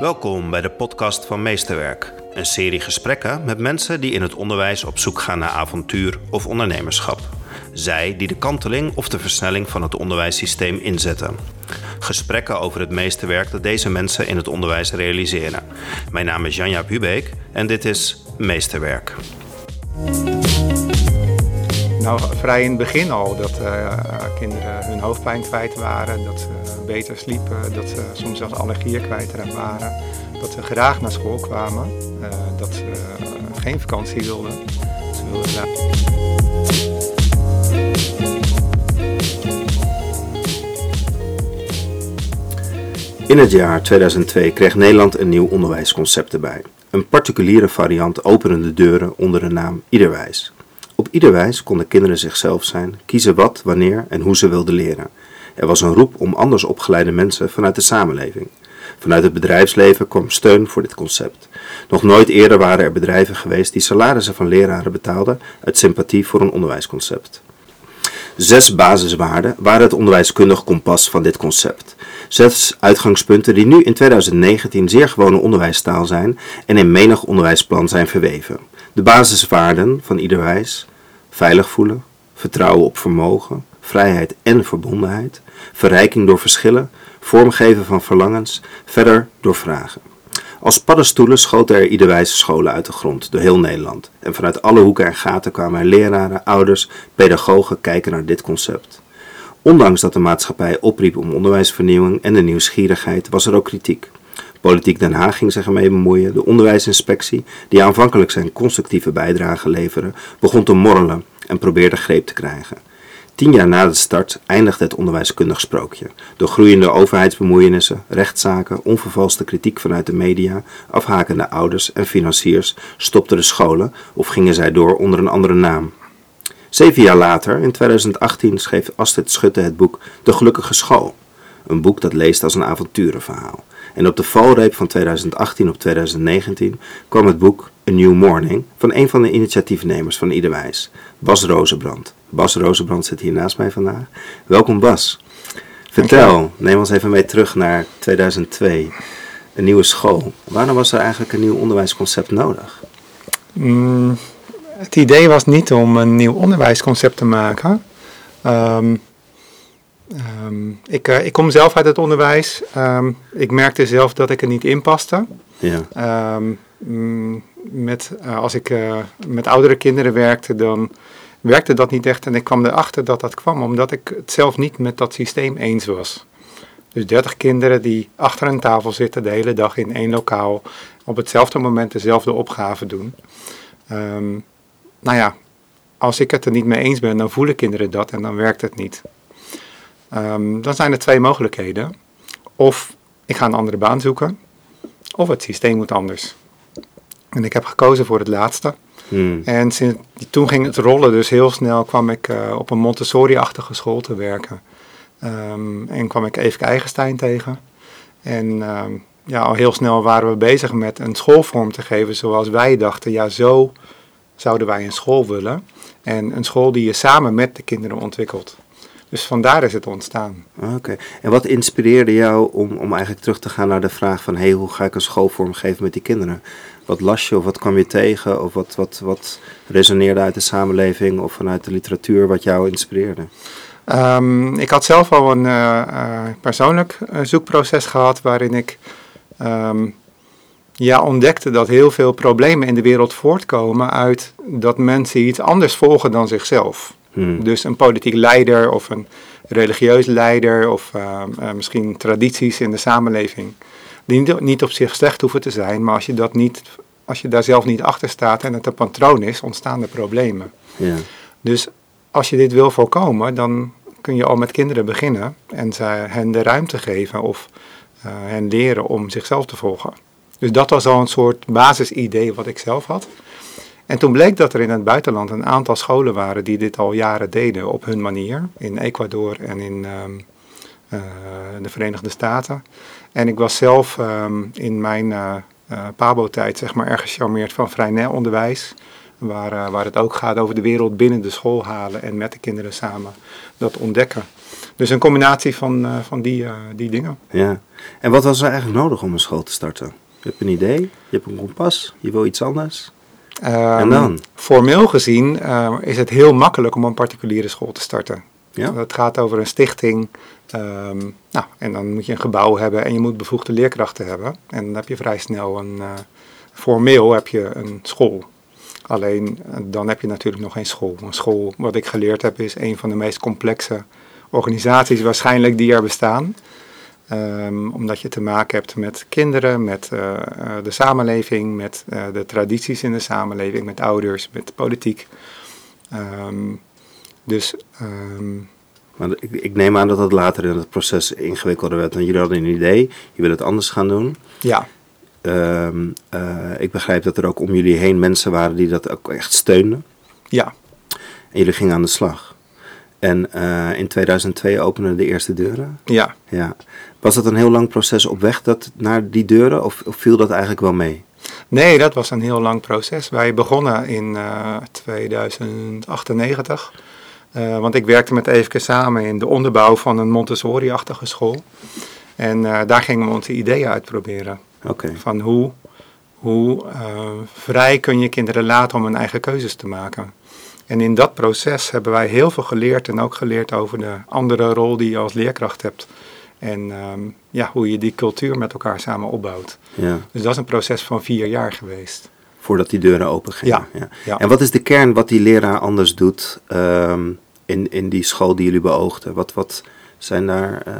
Welkom bij de podcast van Meesterwerk. Een serie gesprekken met mensen die in het onderwijs op zoek gaan naar avontuur of ondernemerschap. Zij die de kanteling of de versnelling van het onderwijssysteem inzetten. Gesprekken over het meesterwerk dat deze mensen in het onderwijs realiseren. Mijn naam is Janja Bubeek en dit is Meesterwerk. Nou, vrij in het begin al dat uh, kinderen hun hoofdpijn kwijt waren, dat ze beter sliepen, dat ze soms zelfs allergieën kwijt waren, dat ze graag naar school kwamen, uh, dat ze geen vakantie wilden. Ze wilden. In het jaar 2002 kreeg Nederland een nieuw onderwijsconcept erbij. Een particuliere variant opende deuren onder de naam Iederwijs. Op ieder wijs konden kinderen zichzelf zijn, kiezen wat, wanneer en hoe ze wilden leren. Er was een roep om anders opgeleide mensen vanuit de samenleving. Vanuit het bedrijfsleven kwam steun voor dit concept. Nog nooit eerder waren er bedrijven geweest die salarissen van leraren betaalden uit sympathie voor een onderwijsconcept. Zes basiswaarden waren het onderwijskundig kompas van dit concept. Zes uitgangspunten die nu in 2019 zeer gewone onderwijstaal zijn en in menig onderwijsplan zijn verweven. De basiswaarden van ieder wijs: veilig voelen, vertrouwen op vermogen, vrijheid en verbondenheid, verrijking door verschillen, vormgeven van verlangens, verder door vragen. Als paddenstoelen schoten er iederwijze scholen uit de grond, door heel Nederland. En vanuit alle hoeken en gaten kwamen er leraren, ouders, pedagogen kijken naar dit concept. Ondanks dat de maatschappij opriep om onderwijsvernieuwing en de nieuwsgierigheid, was er ook kritiek. Politiek Den Haag ging zich ermee bemoeien. De onderwijsinspectie, die aanvankelijk zijn constructieve bijdrage leverde, begon te morrelen en probeerde greep te krijgen. Tien jaar na de start eindigde het onderwijskundig sprookje. Door groeiende overheidsbemoeienissen, rechtszaken, onvervalste kritiek vanuit de media, afhakende ouders en financiers stopten de scholen of gingen zij door onder een andere naam. Zeven jaar later, in 2018, schreef Astrid Schutte het boek De Gelukkige School. Een boek dat leest als een avonturenverhaal. En op de valreep van 2018 op 2019 kwam het boek A New Morning van een van de initiatiefnemers van Iederwijs, Bas Rozenbrand. Bas Rozenbrand zit hier naast mij vandaag. Welkom Bas. Vertel, neem ons even mee terug naar 2002. Een nieuwe school. Waarom was er eigenlijk een nieuw onderwijsconcept nodig? Mm, het idee was niet om een nieuw onderwijsconcept te maken. Um, Um, ik, uh, ik, kom zelf uit het onderwijs. Um, ik merkte zelf dat ik er niet in paste. Ja. Um, met, uh, als ik uh, met oudere kinderen werkte, dan werkte dat niet echt. En ik kwam erachter dat dat kwam omdat ik het zelf niet met dat systeem eens was. Dus 30 kinderen die achter een tafel zitten de hele dag in één lokaal, op hetzelfde moment dezelfde opgave doen. nou ja, als ik het er niet mee eens ben, dan voelen kinderen dat en dan werkt het niet. Um, dan zijn er twee mogelijkheden. Of ik ga een andere baan zoeken, of het systeem moet anders. En ik heb gekozen voor het laatste. Hmm. En sinds, toen ging het rollen, dus heel snel kwam ik uh, op een Montessori-achtige school te werken. Um, en kwam ik Even Eigenstein tegen. En um, ja, al heel snel waren we bezig met een schoolvorm te geven zoals wij dachten. Ja, zo zouden wij een school willen. En een school die je samen met de kinderen ontwikkelt. Dus vandaar is het ontstaan. Oké. En wat inspireerde jou om, om eigenlijk terug te gaan naar de vraag van... hey, hoe ga ik een schoolvorm geven met die kinderen? Wat las je of wat kwam je tegen? Of wat, wat, wat resoneerde uit de samenleving of vanuit de literatuur wat jou inspireerde? Um, ik had zelf al een uh, uh, persoonlijk uh, zoekproces gehad waarin ik... Um, ja, ontdekte dat heel veel problemen in de wereld voortkomen uit dat mensen iets anders volgen dan zichzelf. Hmm. Dus een politiek leider of een religieus leider of uh, uh, misschien tradities in de samenleving. Die niet, op zich slecht hoeven te zijn, maar als je, dat niet, als je daar zelf niet achter staat en het een patroon is, ontstaan er problemen. Ja. Dus als je dit wil voorkomen, dan kun je al met kinderen beginnen en ze, hen de ruimte geven of uh, hen leren om zichzelf te volgen. Dus dat was al een soort basisidee wat ik zelf had. En toen bleek dat er in het buitenland een aantal scholen waren die dit al jaren deden op hun manier. In Ecuador en in um, uh, de Verenigde Staten. En ik was zelf um, in mijn uh, uh, Pabo-tijd zeg maar erg gecharmeerd van vrij onderwijs. Waar, waar het ook gaat over de wereld binnen de school halen en met de kinderen samen dat ontdekken. Dus een combinatie van, eh, van die, eh, die dingen. Ja. En wat was er eigenlijk nodig om een school te starten? Je hebt een idee, je hebt een kompas, je wil iets anders. Ehm, En dan? Formeel gezien eh, is het heel makkelijk om een particuliere school te starten. Ja? Het gaat over een stichting. Ehm, nou, en dan moet je een gebouw hebben en je moet bevoegde leerkrachten hebben. En dan heb je vrij snel een. eh, formeel heb je een school. Alleen eh, dan heb je natuurlijk nog geen school. Een school, wat ik geleerd heb, is een van de meest complexe organisaties waarschijnlijk die er bestaan. Ehm, omdat je te maken hebt met kinderen, met eh, de samenleving, met de tradities in de samenleving, met ouders, met politiek. Ehm, dus Maar ik, ik neem aan dat dat later in het proces ingewikkelder werd. Want jullie hadden een idee, je wil het anders gaan doen. ja, Ehm, eh, ik begrijp dat er ook om jullie heen mensen waren die dat ook echt steunden. ja, En jullie gingen aan de slag. En eh, in 2002 openden de eerste deuren. ja. Ja. Was dat een heel lang proces op weg dat, naar die deuren of, of viel dat eigenlijk wel mee? Nee, dat was een heel lang proces. Wij begonnen in eh 2098. Eh, want ik werkte met Eefke samen in de onderbouw van een Montessori-achtige school. En eh, daar gingen we onze ideeën uitproberen. Van hoe, hoe eh, vrij kun je kinderen laten om hun eigen keuzes te maken. En in dat proces hebben wij heel veel geleerd en ook geleerd over de andere rol die je als leerkracht hebt. En ehm, ja, hoe je die cultuur met elkaar samen opbouwt. Ja. Dus dat is een proces van vier jaar geweest. Voordat die deuren open gingen. Ja, ja. En wat is de kern wat die leraar anders doet ehm, in, in die school die jullie beoogden? Wat, wat zijn daar... eh,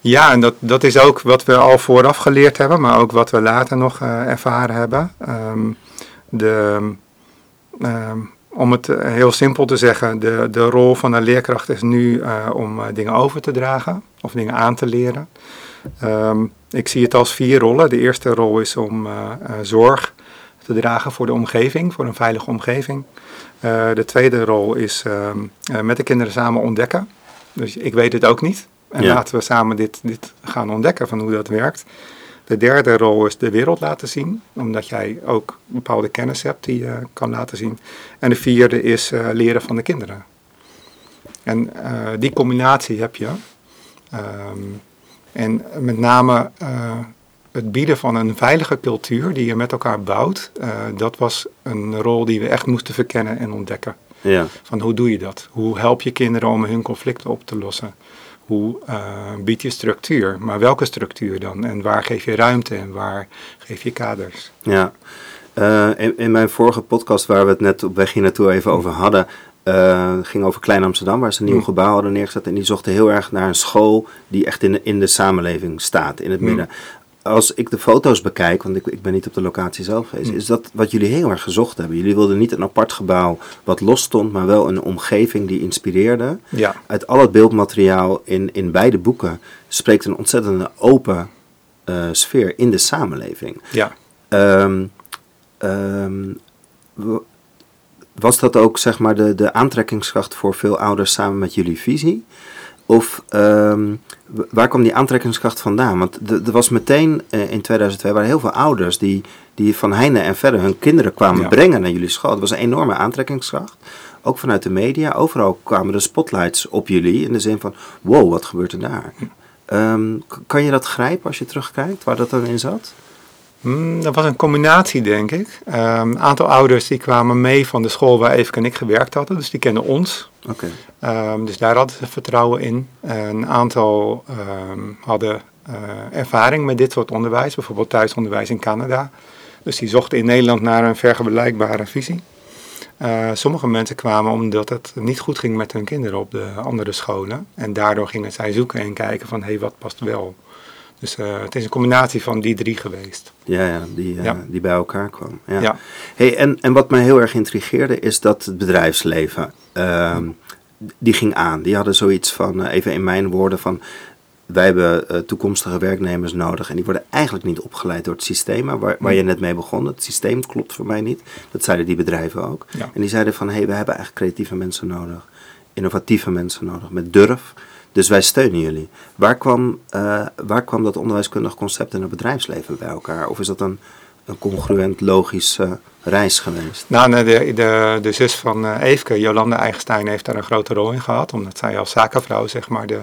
Ja, en dat, dat is ook wat we al vooraf geleerd hebben, maar ook wat we later nog eh, ervaren hebben. Ehm, de, ehm, om het heel simpel te zeggen, de, de rol van een leerkracht is nu eh, om dingen over te dragen of dingen aan te leren. Ehm, ik zie het als vier rollen. De eerste rol is om zorg te dragen voor de omgeving, voor een veilige omgeving. Eh, de tweede rol is ehm, eh, met de kinderen samen ontdekken. Dus ik weet het ook niet. En Ja. laten we samen dit, dit gaan ontdekken van hoe dat werkt. De derde rol is de wereld laten zien, omdat jij ook bepaalde kennis hebt die je kan laten zien. En de vierde is eh, leren van de kinderen. En die combinatie heb je. Ehm, en met name het bieden van een veilige cultuur die je met elkaar bouwt, eh, dat was een rol die we echt moesten verkennen en ontdekken. ja. Van hoe doe je dat? Hoe help je kinderen om hun conflicten op te lossen? Hoe eh, bied je structuur? Maar welke structuur dan? En waar geef je ruimte en waar geef je kaders? Ja, Eh, in, in mijn vorige podcast waar we het net op weg hier naartoe even over hadden, ging over Klein Amsterdam, waar ze een nieuw Mm. gebouw hadden neergezet. En die zochten heel erg naar een school die echt in de, in de samenleving staat, in het Mm. midden. Als ik de foto's bekijk, want ik, ik ben niet op de locatie zelf geweest, Mm. is dat wat jullie heel erg gezocht hebben. Jullie wilden niet een apart gebouw wat los stond, maar wel een omgeving die inspireerde. Ja, Uit al het beeldmateriaal in, in beide boeken spreekt een ontzettende open eh, sfeer in de samenleving. ja. Ehm, ehm, was dat ook zeg maar de, de aantrekkingskracht voor veel ouders samen met jullie visie? Of ehm, waar kwam die aantrekkingskracht vandaan? Want er was meteen eh, in 2002 waren heel veel ouders die, die van heinde en verder hun kinderen kwamen Ja. brengen naar jullie school. Het was een enorme aantrekkingskracht. Ook vanuit de media. Overal kwamen de spotlights op jullie in de zin van wow, wat gebeurt er daar? Ehm, k- kan je dat grijpen als je terugkijkt, waar dat dan in zat? Hmm, dat was een combinatie, denk ik. Ehm, Een aantal ouders die kwamen mee van de school waar Even en ik gewerkt hadden. Dus die kenden ons. Oké. Ehm, dus daar hadden ze vertrouwen in. Een aantal ehm, hadden eh, ervaring met dit soort onderwijs, bijvoorbeeld thuisonderwijs in Canada. Dus die zochten in Nederland naar een vergelijkbare visie. Eh, sommige mensen kwamen omdat het niet goed ging met hun kinderen op de andere scholen. En daardoor gingen zij zoeken en kijken van, hé, hey, wat past wel? Dus eh, het is een combinatie van die drie geweest. Ja, ja, die, eh, Ja. die bij elkaar kwam. Ja. Ja. Hey, en, en wat mij heel erg intrigeerde is dat het bedrijfsleven, ehm, die ging aan. Die hadden zoiets van, eh, even in mijn woorden, van wij hebben toekomstige werknemers nodig. En die worden eigenlijk niet opgeleid door het systeem waar, waar je net mee begon. Het systeem klopt voor mij niet. Dat zeiden die bedrijven ook. Ja. En die zeiden van, hé, hey, we hebben eigenlijk creatieve mensen nodig. Innovatieve mensen nodig, met durf. Dus wij steunen jullie. Waar kwam, eh, waar kwam dat onderwijskundig concept in het bedrijfsleven bij elkaar? Of is dat een, een congruent, logisch eh, reis geweest? Nou, de, de, de zus van uh, Eefke, Jolanda Eigenstein, heeft daar een grote rol in gehad. Omdat zij als zakenvrouw zeg maar de,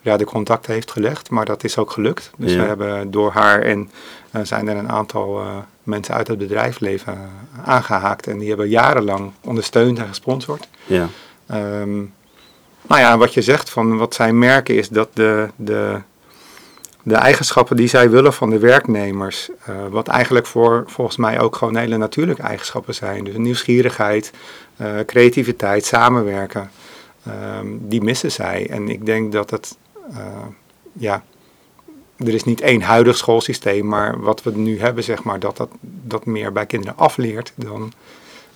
ja, de contacten heeft gelegd. Maar dat is ook gelukt. Dus Ja. we hebben door haar en eh, zijn er een aantal eh, mensen uit het bedrijfsleven eh, aangehaakt. En die hebben jarenlang ondersteund en gesponsord. Ja, Ehm, nou ja, wat je zegt van wat zij merken is dat de, de, de eigenschappen die zij willen van de werknemers, eh, wat eigenlijk voor volgens mij ook gewoon hele natuurlijke eigenschappen zijn. Dus nieuwsgierigheid, eh, creativiteit, samenwerken, ehm, die missen zij. En ik denk dat het, eh, ja, er is niet één huidig schoolsysteem, maar wat we nu hebben, zeg maar, dat dat, dat meer bij kinderen afleert dan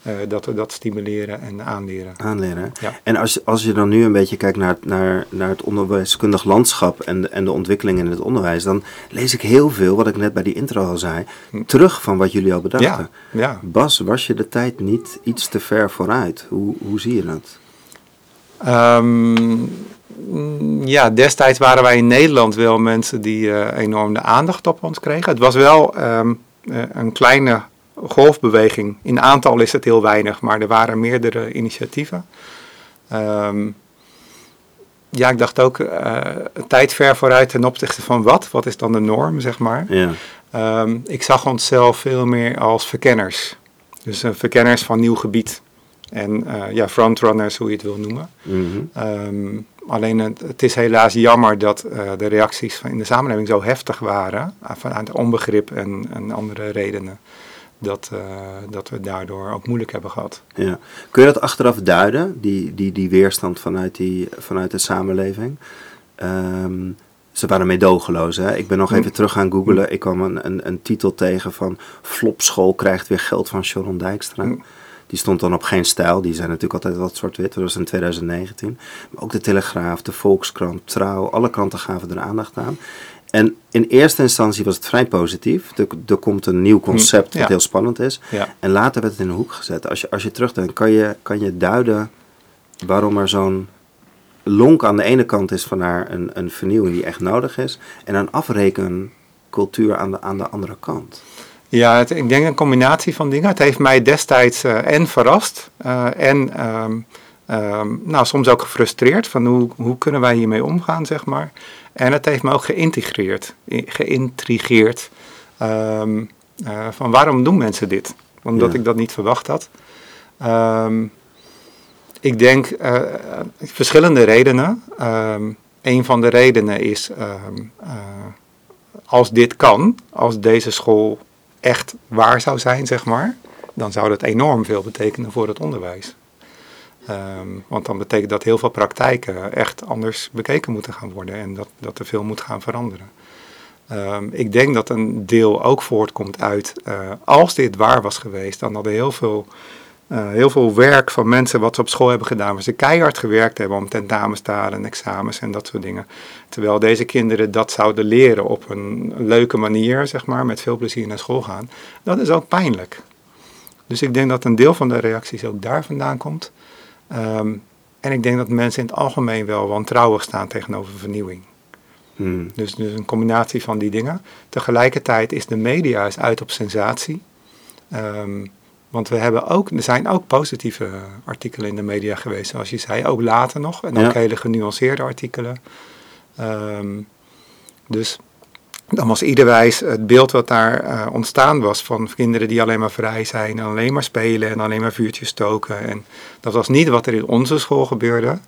eh, dat we dat stimuleren en aanleren. aanleren. Ja. En als, als je dan nu een beetje kijkt naar, naar, naar het onderwijskundig landschap en de, en de ontwikkelingen in het onderwijs, dan lees ik heel veel, wat ik net bij die intro al zei, terug van wat jullie al bedachten. Hm. Ja, ja. Bas, was je de tijd niet iets te ver vooruit? Hoe, hoe zie je dat? Ehm, ja, destijds waren wij in Nederland wel mensen die eh, enorm de aandacht op ons kregen. Het was wel ehm, eh, een kleine golfbeweging. In aantal is het heel weinig, maar er waren meerdere initiatieven. Ehm, ja, ik dacht ook eh, tijd ver vooruit ten opzichte van wat? Wat is dan de norm, zeg maar? Ja, Ehm, ik zag onszelf veel meer als verkenners. Dus eh, verkenners van nieuw gebied. En eh, ja, frontrunners, hoe je het wil noemen. mhm. Ehm, alleen het, het is helaas jammer dat de reacties van in de samenleving zo heftig waren. Vanuit onbegrip en, en andere redenen. Dat, eh, dat we daardoor ook moeilijk hebben gehad. ja. Kun je dat achteraf duiden, die, die, die weerstand vanuit, die, vanuit de samenleving? Ehm, ze waren meedogenloos. Hè? Ik ben nog even terug gaan googlen. Ik kwam een, een, een titel tegen van Flopschool krijgt weer geld van Sharon Dijkstra. Hm. Die stond dan op geen stijl. Die zijn natuurlijk altijd wat zwart-wit. Dat was in 2019. Maar ook de Telegraaf, de Volkskrant, Trouw. Alle kranten gaven er aandacht aan. En in eerste instantie was het vrij positief. Er, er komt een nieuw concept Hm, ja. heel spannend is. Ja. En later werd het in een hoek gezet. Als je, als je terugdenkt, kan je, kan je duiden waarom er zo'n lonk aan de ene kant is van naar een, een vernieuwing die echt nodig is. En een afrekencultuur aan de, aan de andere kant. Ja, het, ik denk een combinatie van dingen. Het heeft mij destijds eh, en verrast eh, en ehm, ehm, nou, soms ook gefrustreerd van hoe, hoe kunnen wij hiermee omgaan, zeg maar. En het heeft me ook geïntegreerd, geïntrigeerd ehm, eh, van waarom doen mensen dit? Omdat Ja. ik dat niet verwacht had. Ehm, ik denk eh, verschillende redenen. Ehm een van de redenen is eh, als dit kan, als deze school echt waar zou zijn, zeg maar, dan zou dat enorm veel betekenen voor het onderwijs. Ehm, want dan betekent dat heel veel praktijken echt anders bekeken moeten gaan worden en dat, dat er veel moet gaan veranderen. Ehm, ik denk dat een deel ook voortkomt uit, eh, als dit waar was geweest, dan hadden heel veel, eh, heel veel werk van mensen wat ze op school hebben gedaan, waar ze keihard gewerkt hebben om tentamens en examens en dat soort dingen. Terwijl deze kinderen dat zouden leren op een leuke manier, zeg maar, met veel plezier naar school gaan, dat is ook pijnlijk. Dus ik denk dat een deel van de reacties ook daar vandaan komt. Ehm, en ik denk dat mensen in het algemeen wel wantrouwig staan tegenover vernieuwing. Hmm. Dus, dus een combinatie van die dingen. Tegelijkertijd is de media is uit op sensatie. Ehm, want we hebben ook, er zijn ook positieve artikelen in de media geweest, zoals je zei, ook later nog. En ook Ja. hele genuanceerde artikelen. Ehm, dus dan was iederwijs het beeld wat daar eh, ontstaan was van kinderen die alleen maar vrij zijn en alleen maar spelen en alleen maar vuurtjes stoken. En dat was niet wat er in onze school gebeurde.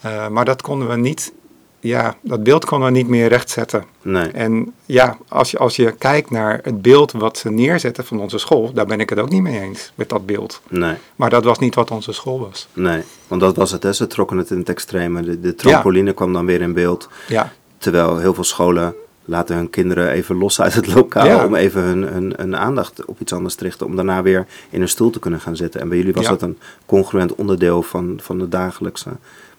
Eh, maar dat konden we niet, ja, dat beeld konden we niet meer rechtzetten. Nee. En ja, als je, als je kijkt naar het beeld wat ze neerzetten van onze school, daar ben ik het ook niet mee eens met dat beeld. Nee, Maar dat was niet wat onze school was. nee. Want dat was het, hè. ze trokken het in het extreme. De, de trampoline kwam dan weer in beeld. Ja, Terwijl heel veel scholen laten hun kinderen even los uit het lokaal Ja. om even hun, hun, hun aandacht op iets anders te richten. Om daarna weer in een stoel te kunnen gaan zitten. En bij jullie was Ja. dat een congruent onderdeel van, van de dagelijkse.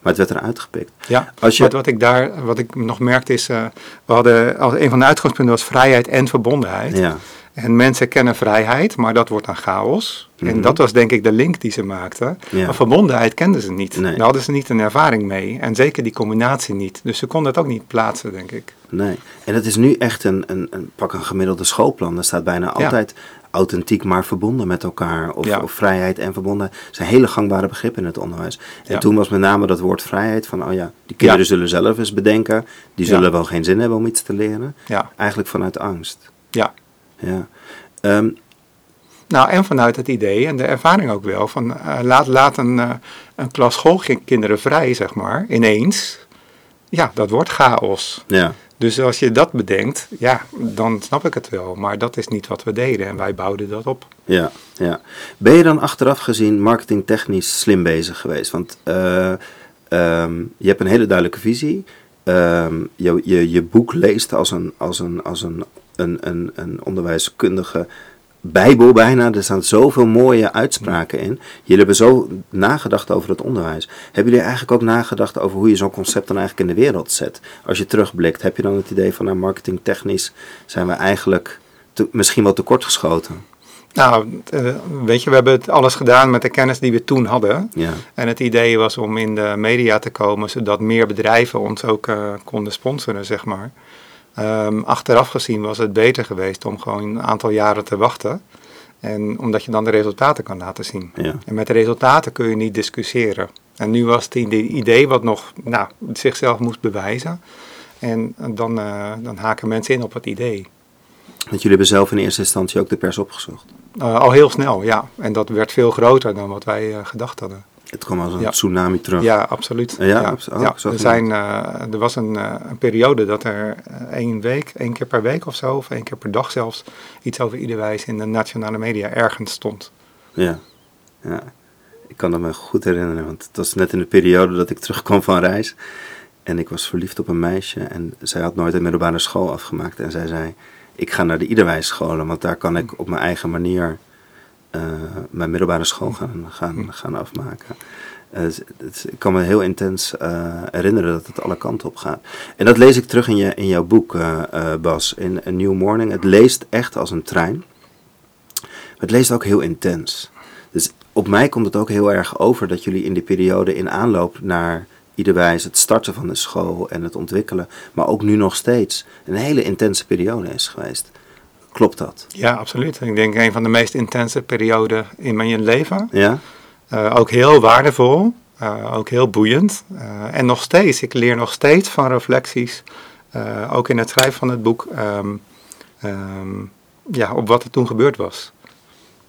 Maar het werd eruit gepikt. ja. Als je, Wat, wat ik daar, wat ik nog merkte is, eh, we hadden, als een van de uitgangspunten was vrijheid en verbondenheid. ja, En mensen kennen vrijheid, maar dat wordt dan chaos. Mhm. En dat was denk ik de link die ze maakten. Ja. Maar verbondenheid kenden ze niet. Nee. Daar hadden ze niet een ervaring mee. En zeker die combinatie niet. Dus ze konden het ook niet plaatsen, denk ik. nee. En het is nu echt een, een, een pak een gemiddelde schoolplan. Er staat bijna altijd authentiek maar verbonden met elkaar. Of, Ja. of vrijheid en verbonden. zijn hele gangbare begrippen in het onderwijs. En toen was met name dat woord vrijheid van, oh ja, die kinderen zullen zelf eens bedenken. Die zullen wel geen zin hebben om iets te leren. Ja, Eigenlijk vanuit angst. ja. Ja. Ehm, Nou, en vanuit het idee en de ervaring ook wel van eh, laat, laat een, eh, een klas schoolkinderen vrij, zeg maar, ineens. Ja, dat wordt chaos. ja. Dus als je dat bedenkt, ja, dan snap ik het wel. Maar dat is niet wat we deden en wij bouwden dat op. Ja, ja. Ben je dan achteraf gezien marketingtechnisch slim bezig geweest? Want eh, ehm, je hebt een hele duidelijke visie. Ehm, je, je, je boek leest als een, als een, als een, een, een, een onderwijskundige bijbel bijna. Er staan zoveel mooie uitspraken in. Jullie hebben zo nagedacht over het onderwijs. Hebben jullie eigenlijk ook nagedacht over hoe je zo'n concept dan eigenlijk in de wereld zet? Als je terugblikt, heb je dan het idee van nou, marketingtechnisch zijn we eigenlijk te- misschien wel tekortgeschoten? Nou, eh, weet je, we hebben het alles gedaan met de kennis die we toen hadden. Ja. En het idee was om in de media te komen, zodat meer bedrijven ons ook eh, konden sponsoren, zeg maar. Ehm, achteraf gezien was het beter geweest om gewoon een aantal jaren te wachten. En omdat je dan de resultaten kan laten zien. Ja. En met de resultaten kun je niet discussiëren. En nu was het ide- idee wat nog nou, zichzelf moest bewijzen. En dan, eh, dan haken mensen in op het idee. Want jullie hebben zelf in eerste instantie ook de pers opgezocht. Eh, al heel snel, ja. En dat werd veel groter dan wat wij eh, gedacht hadden. Het kwam als een Ja. tsunami terug. Ja, absoluut. Ja, oh, ja. zo Er, zijn, eh, er was een, eh, een periode dat er eh, één week, één keer per week of zo, of één keer per dag zelfs, iets over ieder wijs in de nationale media ergens stond. Ja. ja. Ik kan dat me goed herinneren, want het was net in de periode dat ik terugkwam van reis. En ik was verliefd op een meisje en zij had nooit een middelbare school afgemaakt. En zij zei, ik ga naar de Iederwijsscholen, want daar kan ik op mijn eigen manier mijn middelbare school gaan, gaan, gaan afmaken. Eh, het is- het is- ik kan me heel intens eh, herinneren dat het alle kanten op gaat. En dat lees ik terug in, je, in jouw boek, eh, eh, Bas, in A New Morning. Het leest echt als een trein. Maar het leest ook heel intens. Dus op mij komt het ook heel erg over dat jullie in die periode in aanloop naar iederwijs het starten van de school en het ontwikkelen, maar ook nu nog steeds een hele intense periode is geweest. Klopt dat? Ja, absoluut. Ik denk een van de meest intense perioden in mijn leven. Ja? Eh, ook heel waardevol, eh, ook heel boeiend. Eh, en nog steeds, ik leer nog steeds van reflecties, ook in het schrijven van het boek, ehm, ehm, ja, op wat er toen gebeurd was.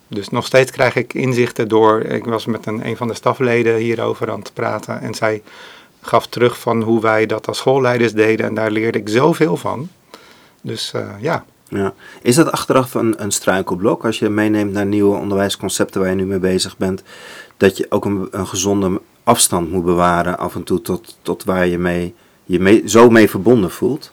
Dus nog steeds krijg ik inzichten door, ik was met een, een van de stafleden hierover aan het praten en zij gaf terug van hoe wij dat als schoolleiders deden en daar leerde ik zoveel van. Dus ja, ja. Is dat achteraf een, een struikelblok als je meeneemt naar nieuwe onderwijsconcepten waar je nu mee bezig bent, dat je ook een, een gezonde afstand moet bewaren af en toe tot, tot waar je mee, je mee, zo mee verbonden voelt?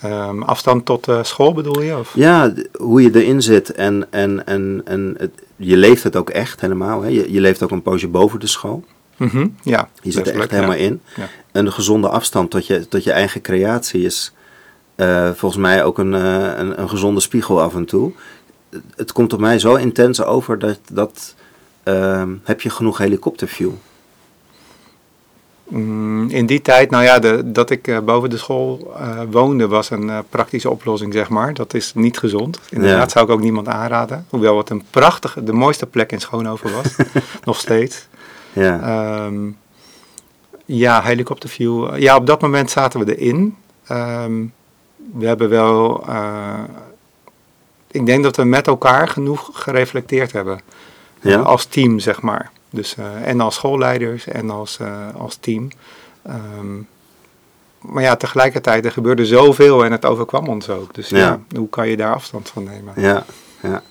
ehm, afstand tot de school bedoel je? Of? Ja, hoe je erin zit en, en, en, en het, je leeft het ook echt helemaal. Hè? Je, je leeft ook een poosje boven de school. Mhm, ja, Je zit er echt helemaal ja. in. Ja. En de gezonde afstand tot je, tot je eigen creatie is eh, volgens mij ook een, eh, een, een gezonde spiegel af en toe. Het- komt op mij zo intens over dat, dat ehm, heb je genoeg helikopterview. Mm, In die tijd, nou ja, de, dat ik eh, boven de school woonde, was een praktische oplossing, zeg maar. Dat is niet gezond. Inderdaad, Ja. zou ik ook niemand aanraden. Hoewel het een prachtige, de mooiste plek in Schoonhoven was. nog steeds. Ja, Ehm, ja, helikopterview. Ja, op dat moment zaten we erin. Ehm, we hebben wel. eh, ik denk dat we met elkaar genoeg gereflecteerd hebben. Ja? Eh, als team, zeg maar. Dus, eh, en als schoolleiders en als, als team. Ehm, maar ja, tegelijkertijd, er gebeurde zoveel en het overkwam ons ook. Dus ja, Ja. hoe kan je daar afstand van nemen? ja, ja.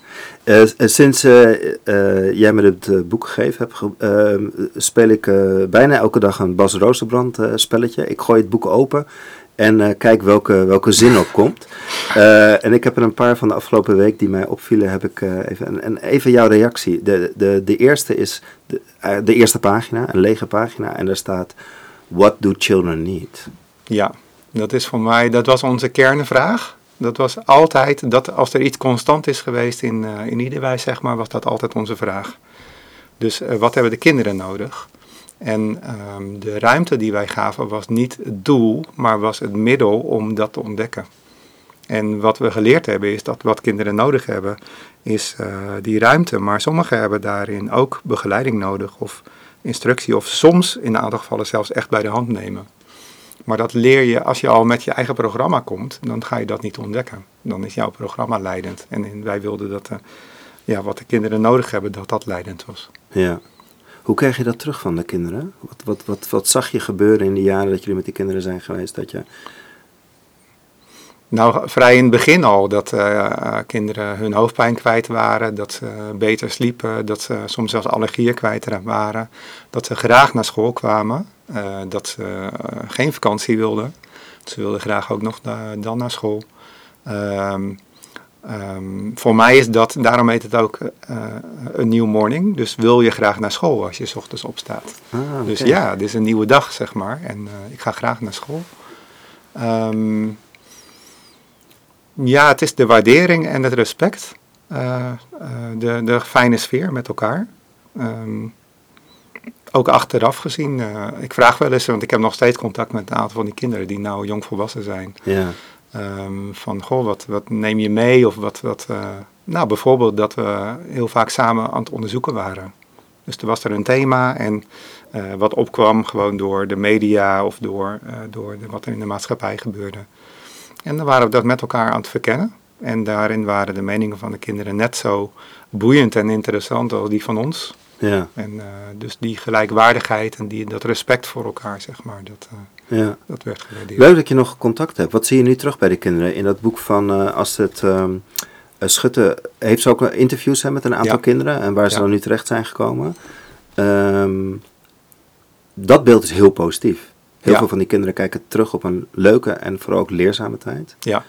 Sinds jij me het boek gegeven hebt, ehm, speel ik bijna elke dag een Bas Roosterbrand eh, spelletje. Ik gooi het boek open en eh, kijk welke, welke zin op komt. Eh, en ik heb er een paar van de afgelopen week die mij opvielen, heb ik eh, even. En, en even jouw reactie. De, de, de eerste is de, de eerste pagina, een lege pagina, en daar staat: What do children need? Ja, dat is voor mij, dat was onze kernvraag. Dat was altijd, dat als er iets constant is geweest in, in ieder wijs, zeg maar, was dat altijd onze vraag. Dus wat hebben de kinderen nodig? En ehm, de ruimte die wij gaven was niet het doel, maar was het middel om dat te ontdekken. En wat we geleerd hebben is dat wat kinderen nodig hebben, is uh, die ruimte. Maar sommigen hebben daarin ook begeleiding nodig of instructie. Of soms in een aantal gevallen zelfs echt bij de hand nemen. Maar dat leer je als je al met je eigen programma komt, dan ga je dat niet ontdekken. Dan is jouw programma leidend. En wij wilden dat uh, ja, wat de kinderen nodig hebben, dat dat leidend was. Ja. Hoe krijg je dat terug van de kinderen? Wat, wat, wat, wat zag je gebeuren in de jaren dat jullie met die kinderen zijn geweest? Dat je nou, vrij in het begin al dat uh, kinderen hun hoofdpijn kwijt waren, dat ze beter sliepen, dat ze soms zelfs allergieën kwijt waren, dat ze graag naar school kwamen, uh, dat ze geen vakantie wilden. Ze wilden graag ook nog dan naar school. Um, um, voor mij is dat, daarom heet het ook een nieuw morning. Dus wil je graag naar school als je s ochtends opstaat. Ah, okay. Dus ja, dit is een nieuwe dag, zeg maar. En ik ga graag naar school. Um, ja, het is de waardering en het respect. Uh, de, de fijne sfeer met elkaar. Um, ook achteraf gezien, ik vraag wel eens, want ik heb nog steeds contact met een aantal van die kinderen die nou jong volwassen zijn. Ja. Um, van, goh, wat, wat neem je mee? Of wat, wat nou bijvoorbeeld dat we heel vaak samen aan het onderzoeken waren. Dus er was er een thema en wat opkwam gewoon door de media of door, door de, wat er in de maatschappij gebeurde. En dan waren we dat met elkaar aan het verkennen. En daarin waren de meningen van de kinderen net zo boeiend en interessant als die van ons. Ja. En dus die gelijkwaardigheid en die, dat respect voor elkaar, zeg maar, dat, ja. dat werd gewaardeerd. Leuk dat je nog contact hebt. Wat zie je nu terug bij de kinderen? In dat boek van uh, Astrid um, Schutte heeft ze ook interviews hè, met een aantal ja. kinderen en waar ze dan nu terecht zijn gekomen. Um, dat beeld is heel positief. Heel veel van die kinderen kijken terug op een leuke en vooral ook leerzame tijd. Ja.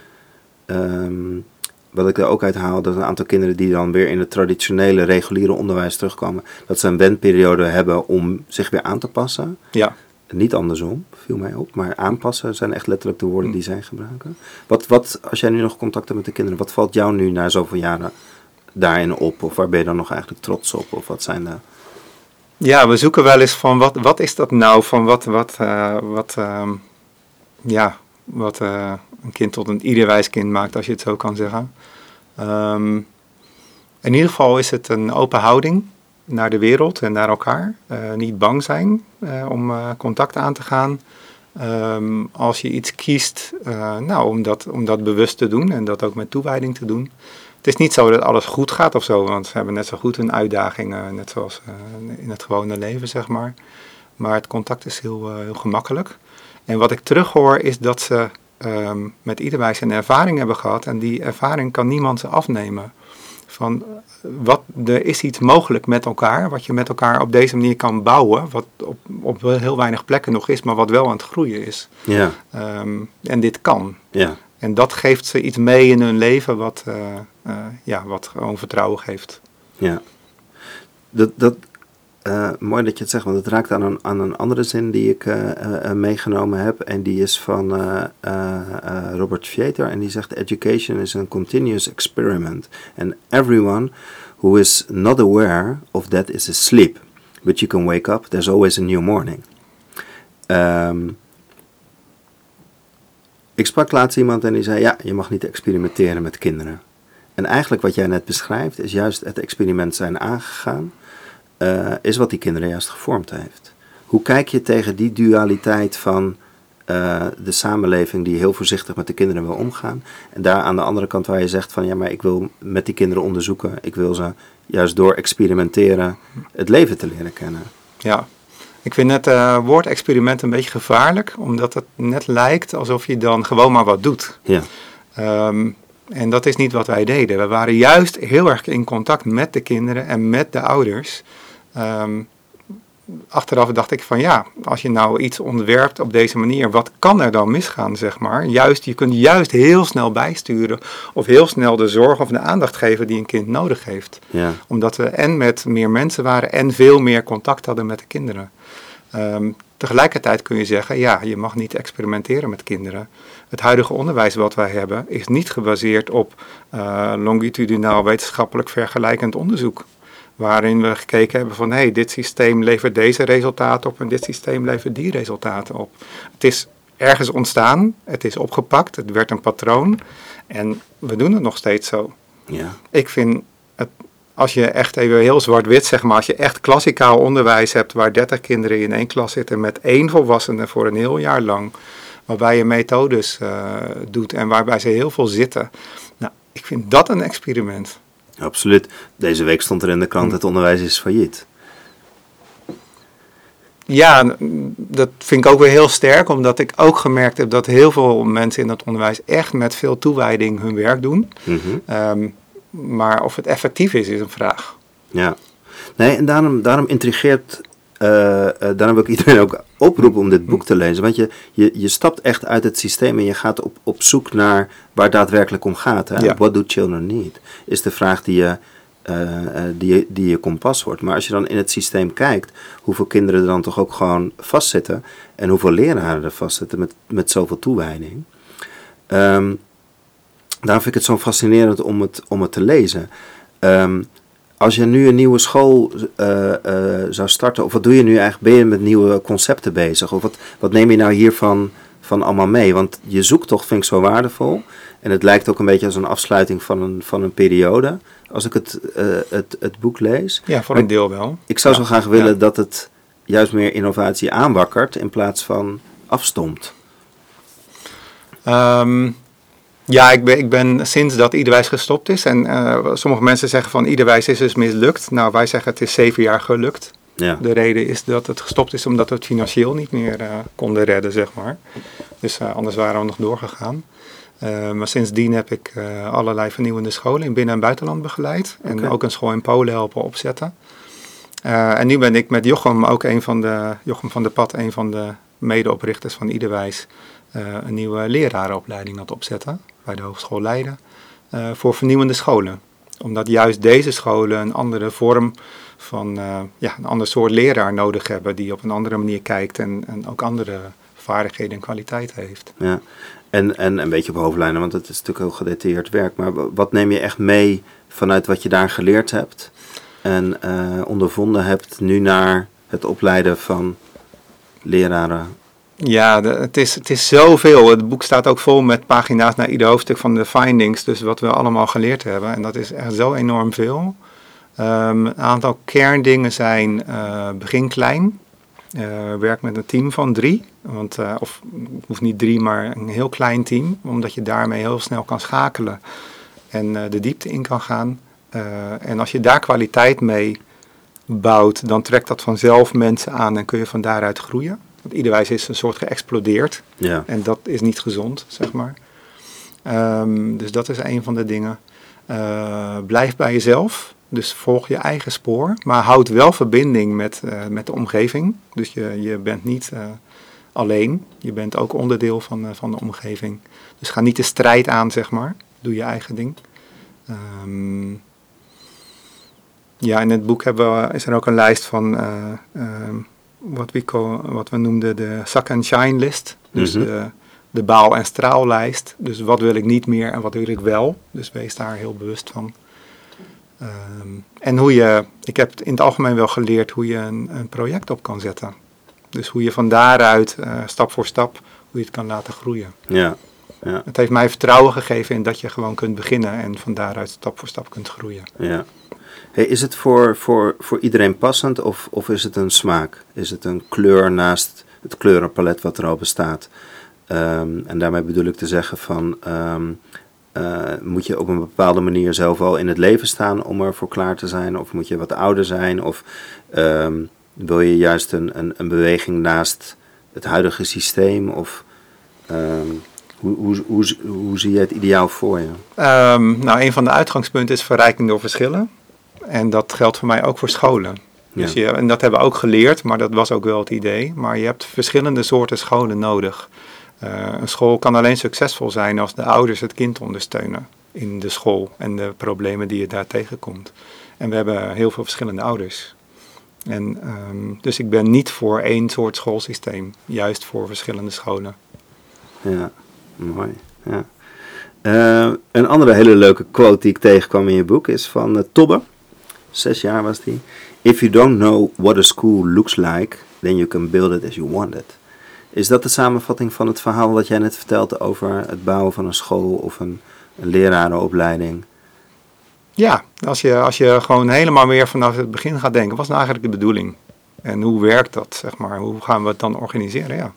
Um, wat ik er ook uit haal, dat een aantal kinderen die dan weer in het traditionele reguliere onderwijs terugkomen, dat ze een wendperiode hebben om zich weer aan te passen. Ja. Niet andersom, viel mij op, maar aanpassen zijn echt letterlijk de woorden mm. die zij gebruiken. Wat, wat, als jij nu nog contact hebt met de kinderen, wat valt jou nu na zoveel jaren daarin op? Of waar ben je dan nog eigenlijk trots op? Of wat zijn de ja, we zoeken wel eens van wat, wat is dat nou van wat, wat, uh, wat, uh, ja, wat uh, een kind tot een ieder kind maakt, als je het zo kan zeggen. Um, in ieder geval is het een open houding naar de wereld en naar elkaar. Uh, niet bang zijn om contact aan te gaan. Um, als je iets kiest, nou, om, dat, om dat bewust te doen en dat ook met toewijding te doen. Het is niet zo dat alles goed gaat of zo, want we hebben net zo goed een uitdaging, net zoals in het gewone leven, zeg maar. Maar het contact is heel, heel gemakkelijk. En wat ik terughoor is dat ze um, met iederwijs een ervaring hebben gehad en die ervaring kan niemand ze afnemen. Van wat, er is iets mogelijk met elkaar, wat je met elkaar op deze manier kan bouwen, wat op, op heel weinig plekken nog is, maar wat wel aan het groeien is. Ja. Um, en dit kan. Ja. En dat geeft ze iets mee in hun leven wat, uh, uh, ja, wat gewoon vertrouwen geeft. Ja, dat, dat, uh, mooi dat je het zegt, want het raakt aan een, aan een andere zin die ik meegenomen heb. En die is van Robert Vieter. En die zegt: Education is a continuous experiment. And everyone who is not aware of that is asleep. But you can wake up, there's always a new morning. Um, ik sprak laatst iemand en die zei: Ja, je mag niet experimenteren met kinderen. En eigenlijk wat jij net beschrijft, is juist het experiment zijn aangegaan, uh, is wat die kinderen juist gevormd heeft. Hoe kijk je tegen die dualiteit van uh, de samenleving die heel voorzichtig met de kinderen wil omgaan, en daar aan de andere kant waar je zegt van ja, maar ik wil met die kinderen onderzoeken, ik wil ze juist door experimenteren het leven te leren kennen. Ja, ik vind het uh, woordexperiment een beetje gevaarlijk, omdat het net lijkt alsof je dan gewoon maar wat doet. Ja. Um, en dat is niet wat wij deden. We waren juist heel erg in contact met de kinderen en met de ouders. Um, achteraf dacht ik van ja, als je nou iets ontwerpt op deze manier, wat kan er dan misgaan, zeg maar? Juist, je kunt juist heel snel bijsturen of heel snel de zorg of de aandacht geven die een kind nodig heeft. Ja. Omdat we en met meer mensen waren en veel meer contact hadden met de kinderen. Um, tegelijkertijd kun je zeggen, ja, je mag niet experimenteren met kinderen. Het huidige onderwijs wat wij hebben is niet gebaseerd op uh, longitudinaal wetenschappelijk vergelijkend onderzoek. Waarin we gekeken hebben van, hé, hey, dit systeem levert deze resultaten op en dit systeem levert die resultaten op. Het is ergens ontstaan, het is opgepakt, het werd een patroon en we doen het nog steeds zo. Ja. Ik vind het, als je echt even heel zwart-wit zeg maar, als je echt klassikaal onderwijs hebt waar 30 kinderen in één klas zitten met één volwassene voor een heel jaar lang, waarbij je methodes uh, doet en waarbij ze heel veel zitten. Nou, ik vind dat een experiment. Absoluut. Deze week stond er in de krant: het onderwijs is failliet. Ja, dat vind ik ook weer heel sterk, omdat ik ook gemerkt heb dat heel veel mensen in het onderwijs echt met veel toewijding hun werk doen. Mm maar of het effectief is, is een vraag. Ja, nee, en daarom, daarom intrigeert, uh, daarom wil ik iedereen ook oproepen om dit boek te lezen. Want je, je, je stapt echt uit het systeem en je gaat op, op zoek naar waar het daadwerkelijk om gaat. Hè? Ja. What do children need? Is de vraag die je uh, die, die je kompas wordt. Maar als je dan in het systeem kijkt, hoeveel kinderen er dan toch ook gewoon vastzitten en hoeveel leraren er vastzitten met, met zoveel toewijding. Um, daarom vind ik het zo fascinerend om het, om het te lezen. Um, als je nu een nieuwe school uh, uh, zou starten, of wat doe je nu eigenlijk? Ben je met nieuwe concepten bezig? Of wat, wat neem je nou hiervan van allemaal mee? Want je zoektocht vind ik zo waardevol. En het lijkt ook een beetje als een afsluiting van een, van een periode als ik het, uh, het, het boek lees. Ja, voor een deel wel. Ik zou zo graag willen dat het juist meer innovatie aanwakkert in plaats van afstomt. Um, ja, ik ben, ik ben sinds dat Iederwijs gestopt is. En uh, sommige mensen zeggen van Iederwijs is dus mislukt. Nou, wij zeggen het is zeven jaar gelukt. Ja. De reden is dat het gestopt is omdat we het financieel niet meer uh, konden redden, zeg maar. Dus uh, anders waren we nog doorgegaan. Uh, maar sindsdien heb ik allerlei vernieuwende scholen in binnen- en buitenland begeleid. En ook een school in Polen helpen opzetten. En nu ben ik met Jochem, ook een van de, Jochem van der Pad, een van de medeoprichters van Iederwijs, een nieuwe lerarenopleiding aan het opzetten bij de Hogeschool Leiden. voor vernieuwende scholen. Omdat juist deze scholen een andere vorm van, ja, een ander soort leraar nodig hebben. Die op een andere manier kijkt en, ook andere vaardigheden en kwaliteit heeft. Ja, en, en een beetje op hoofdlijnen, want het is natuurlijk heel gedetailleerd werk. Maar wat neem je echt mee vanuit wat je daar geleerd hebt en uh, ondervonden hebt nu naar het opleiden van leraren? Ja, het, is, het is zoveel. Het boek staat ook vol met pagina's naar ieder hoofdstuk van de findings. Dus wat we allemaal geleerd hebben. En dat is echt zo enorm veel. Um, een aantal kerndingen zijn uh, begin klein. Uh, werk met een team van drie. Want, uh, of hoeft niet drie, maar een heel klein team. Omdat je daarmee heel snel kan schakelen en de diepte in kan gaan. en als je daar kwaliteit mee bouwt, dan trekt dat vanzelf mensen aan en kun je van daaruit groeien. Want iederwijs is een soort geëxplodeerd. Ja. En dat is niet gezond, zeg maar. Um, dus dat is een van de dingen. blijf bij jezelf. Dus volg je eigen spoor, maar houd wel verbinding met, uh, met de omgeving. Dus je, je bent niet uh, alleen, je bent ook onderdeel van, van de omgeving. Dus ga niet de strijd aan, zeg maar. Doe je eigen ding. Um, ja, in het boek hebben we, is er ook een lijst van um, wat, we call, wat we noemden de suck and shine list. Dus mm -hmm. de, de baal- en straallijst. Dus wat wil ik niet meer en wat wil ik wel. Dus wees daar heel bewust van. Um, en hoe je, ik heb in het algemeen wel geleerd hoe je een, een project op kan zetten. Dus hoe je van daaruit, uh, stap voor stap, hoe je het kan laten groeien. Ja, ja. Het heeft mij vertrouwen gegeven in dat je gewoon kunt beginnen en van daaruit stap voor stap kunt groeien. Ja. Is het voor, voor, voor iedereen passend of, of is het een smaak? Is het een kleur naast het kleurenpalet wat er al bestaat? Um, en daarmee bedoel ik te zeggen van um, uh, moet je op een bepaalde manier zelf al in het leven staan om ervoor klaar te zijn? Of moet je wat ouder zijn? Of um, wil je juist een, een, een, beweging naast het huidige systeem? Of hoe, hoe, hoe, hoe, zie je het ideaal voor je? Nou, een van de uitgangspunten is verrijking door verschillen. En dat geldt voor mij ook voor scholen. Ja. Dus je, en dat hebben we ook geleerd, maar dat was ook wel het idee. Maar je hebt verschillende soorten scholen nodig. Uh, een school kan alleen succesvol zijn als de ouders het kind ondersteunen in de school en de problemen die je daar tegenkomt. En we hebben heel veel verschillende ouders. En, um, dus ik ben niet voor één soort schoolsysteem, juist voor verschillende scholen. Ja, mooi. Ja. Uh, een andere hele leuke quote die ik tegenkwam in je boek is van uh, Tobbe. Zes jaar was die. If you don't know what a school looks like, then you can build it as you want it. Is dat de samenvatting van het verhaal wat jij net vertelde over het bouwen van een school of een, een lerarenopleiding? Ja, als je, als je gewoon helemaal weer vanaf het begin gaat denken, wat is nou eigenlijk de bedoeling? En hoe werkt dat, zeg maar? Hoe gaan we het dan organiseren? Ja.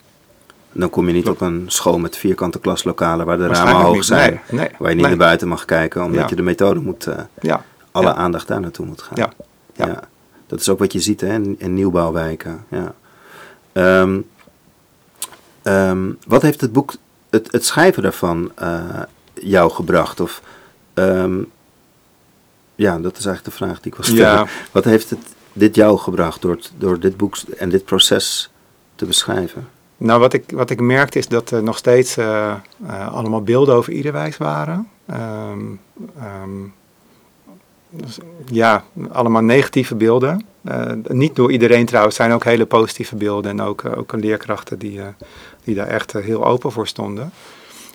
Dan kom je niet op een school met vierkante klaslokalen waar de ramen hoog zijn. Nee, nee, waar je niet nee. naar buiten mag kijken, omdat Ja. je de methode moet, eh, Ja, alle Ja. aandacht daar naartoe moet gaan. Ja. Ja. Dat is ook wat je ziet hè, in, in nieuwbouwwijken. Ja. Ehm, ehm, wat heeft het boek, het, het schrijven daarvan, eh, jou gebracht? Of, ehm, ja, dat is eigenlijk de vraag die ik wil stellen. Ja. Wat heeft het, dit jou gebracht door, het- door dit boek en dit proces te beschrijven? Nou, wat ik, wat ik merkte is dat er nog steeds eh, eh, allemaal beelden over Iederwijs waren. Ja, allemaal negatieve beelden. Eh, niet door iedereen trouwens, zijn ook hele positieve beelden. En ook, eh, ook leerkrachten die, eh, die daar echt heel open voor stonden.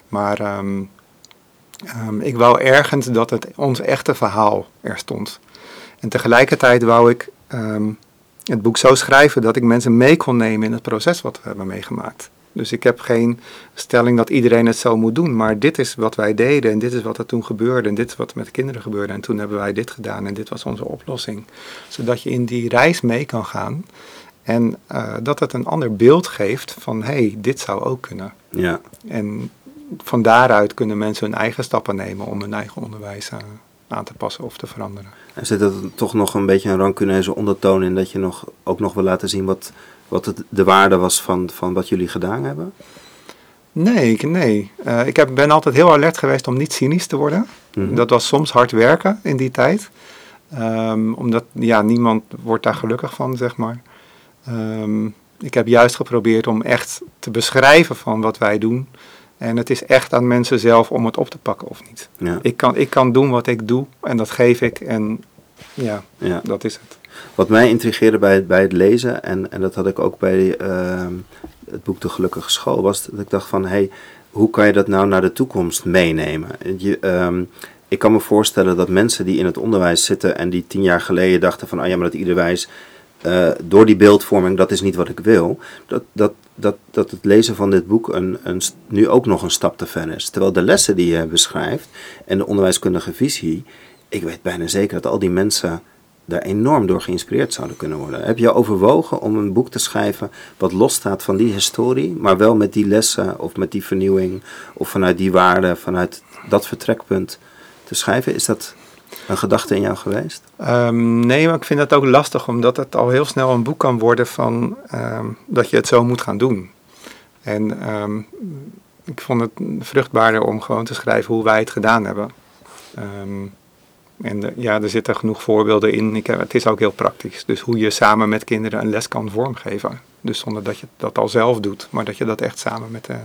Maar ehm, ehm, ik wou ergens dat het ons echte verhaal er stond. En tegelijkertijd wou ik ehm, het boek zo schrijven dat ik mensen mee kon nemen in het proces wat we hebben meegemaakt. Dus ik heb geen stelling dat iedereen het zo moet doen, maar dit is wat wij deden en dit is wat er toen gebeurde en dit is wat er met de kinderen gebeurde en toen hebben wij dit gedaan en dit was onze oplossing. Zodat je in die reis mee kan gaan en eh, dat het een ander beeld geeft van hé, hey, dit zou ook kunnen. Ja, En van daaruit kunnen mensen hun eigen stappen nemen om hun eigen onderwijs eh, aan te passen of te veranderen. en zit er toch nog een beetje een rancuneuze ondertoon in dat je nog, ook nog wil laten zien wat, wat het, de waarde was van, van wat jullie gedaan hebben? Nee, ik- nee. Eh, ik heb, ben altijd heel alert geweest om niet cynisch te worden. Mhm. Dat was soms hard werken in die tijd. Ehm, omdat ja, niemand wordt daar gelukkig van, zeg maar. Ehm, ik heb juist geprobeerd om echt te beschrijven van wat wij doen. En het is echt aan mensen zelf om het op te pakken of niet. Ja, Ik kan, ik kan doen wat ik doe en dat geef ik. En ja, ja. dat is het. Wat mij intrigeerde bij, het- bij het lezen, en, en dat had ik ook bij ehm, het boek De Gelukkige School, was dat ik dacht van, hé, hey, hoe kan je dat nou naar de toekomst meenemen? Je, ehm, ik kan me voorstellen dat mensen die in het onderwijs zitten en die tien jaar geleden dachten van, ah ja, maar dat iederwijs, eh, door die beeldvorming, dat is niet wat ik wil, dat, dat, dat, dat het lezen van dit boek een, een, nu ook nog een stap te ver is. Terwijl de lessen die je beschrijft en de onderwijskundige visie, ik weet bijna zeker dat al die mensen daar enorm door geïnspireerd zouden kunnen worden. Heb je overwogen om een boek te schrijven wat losstaat van die historie, maar wel met die lessen of met die vernieuwing of vanuit die waarden, vanuit dat vertrekpunt te schrijven? Is dat een gedachte in jou geweest? Ehm, nee, maar ik vind het ook lastig, omdat het al heel snel een boek kan worden van ehm, dat je het zo moet gaan doen. En ehm, ik vond het vruchtbaarder om gewoon te schrijven hoe wij het gedaan hebben. En de- ja, er zitten genoeg voorbeelden in. Ik, heb- het is ook heel praktisch. Dus hoe je samen met kinderen een les kan vormgeven. Dus zonder dat je dat al zelf doet, maar dat je dat echt samen met de,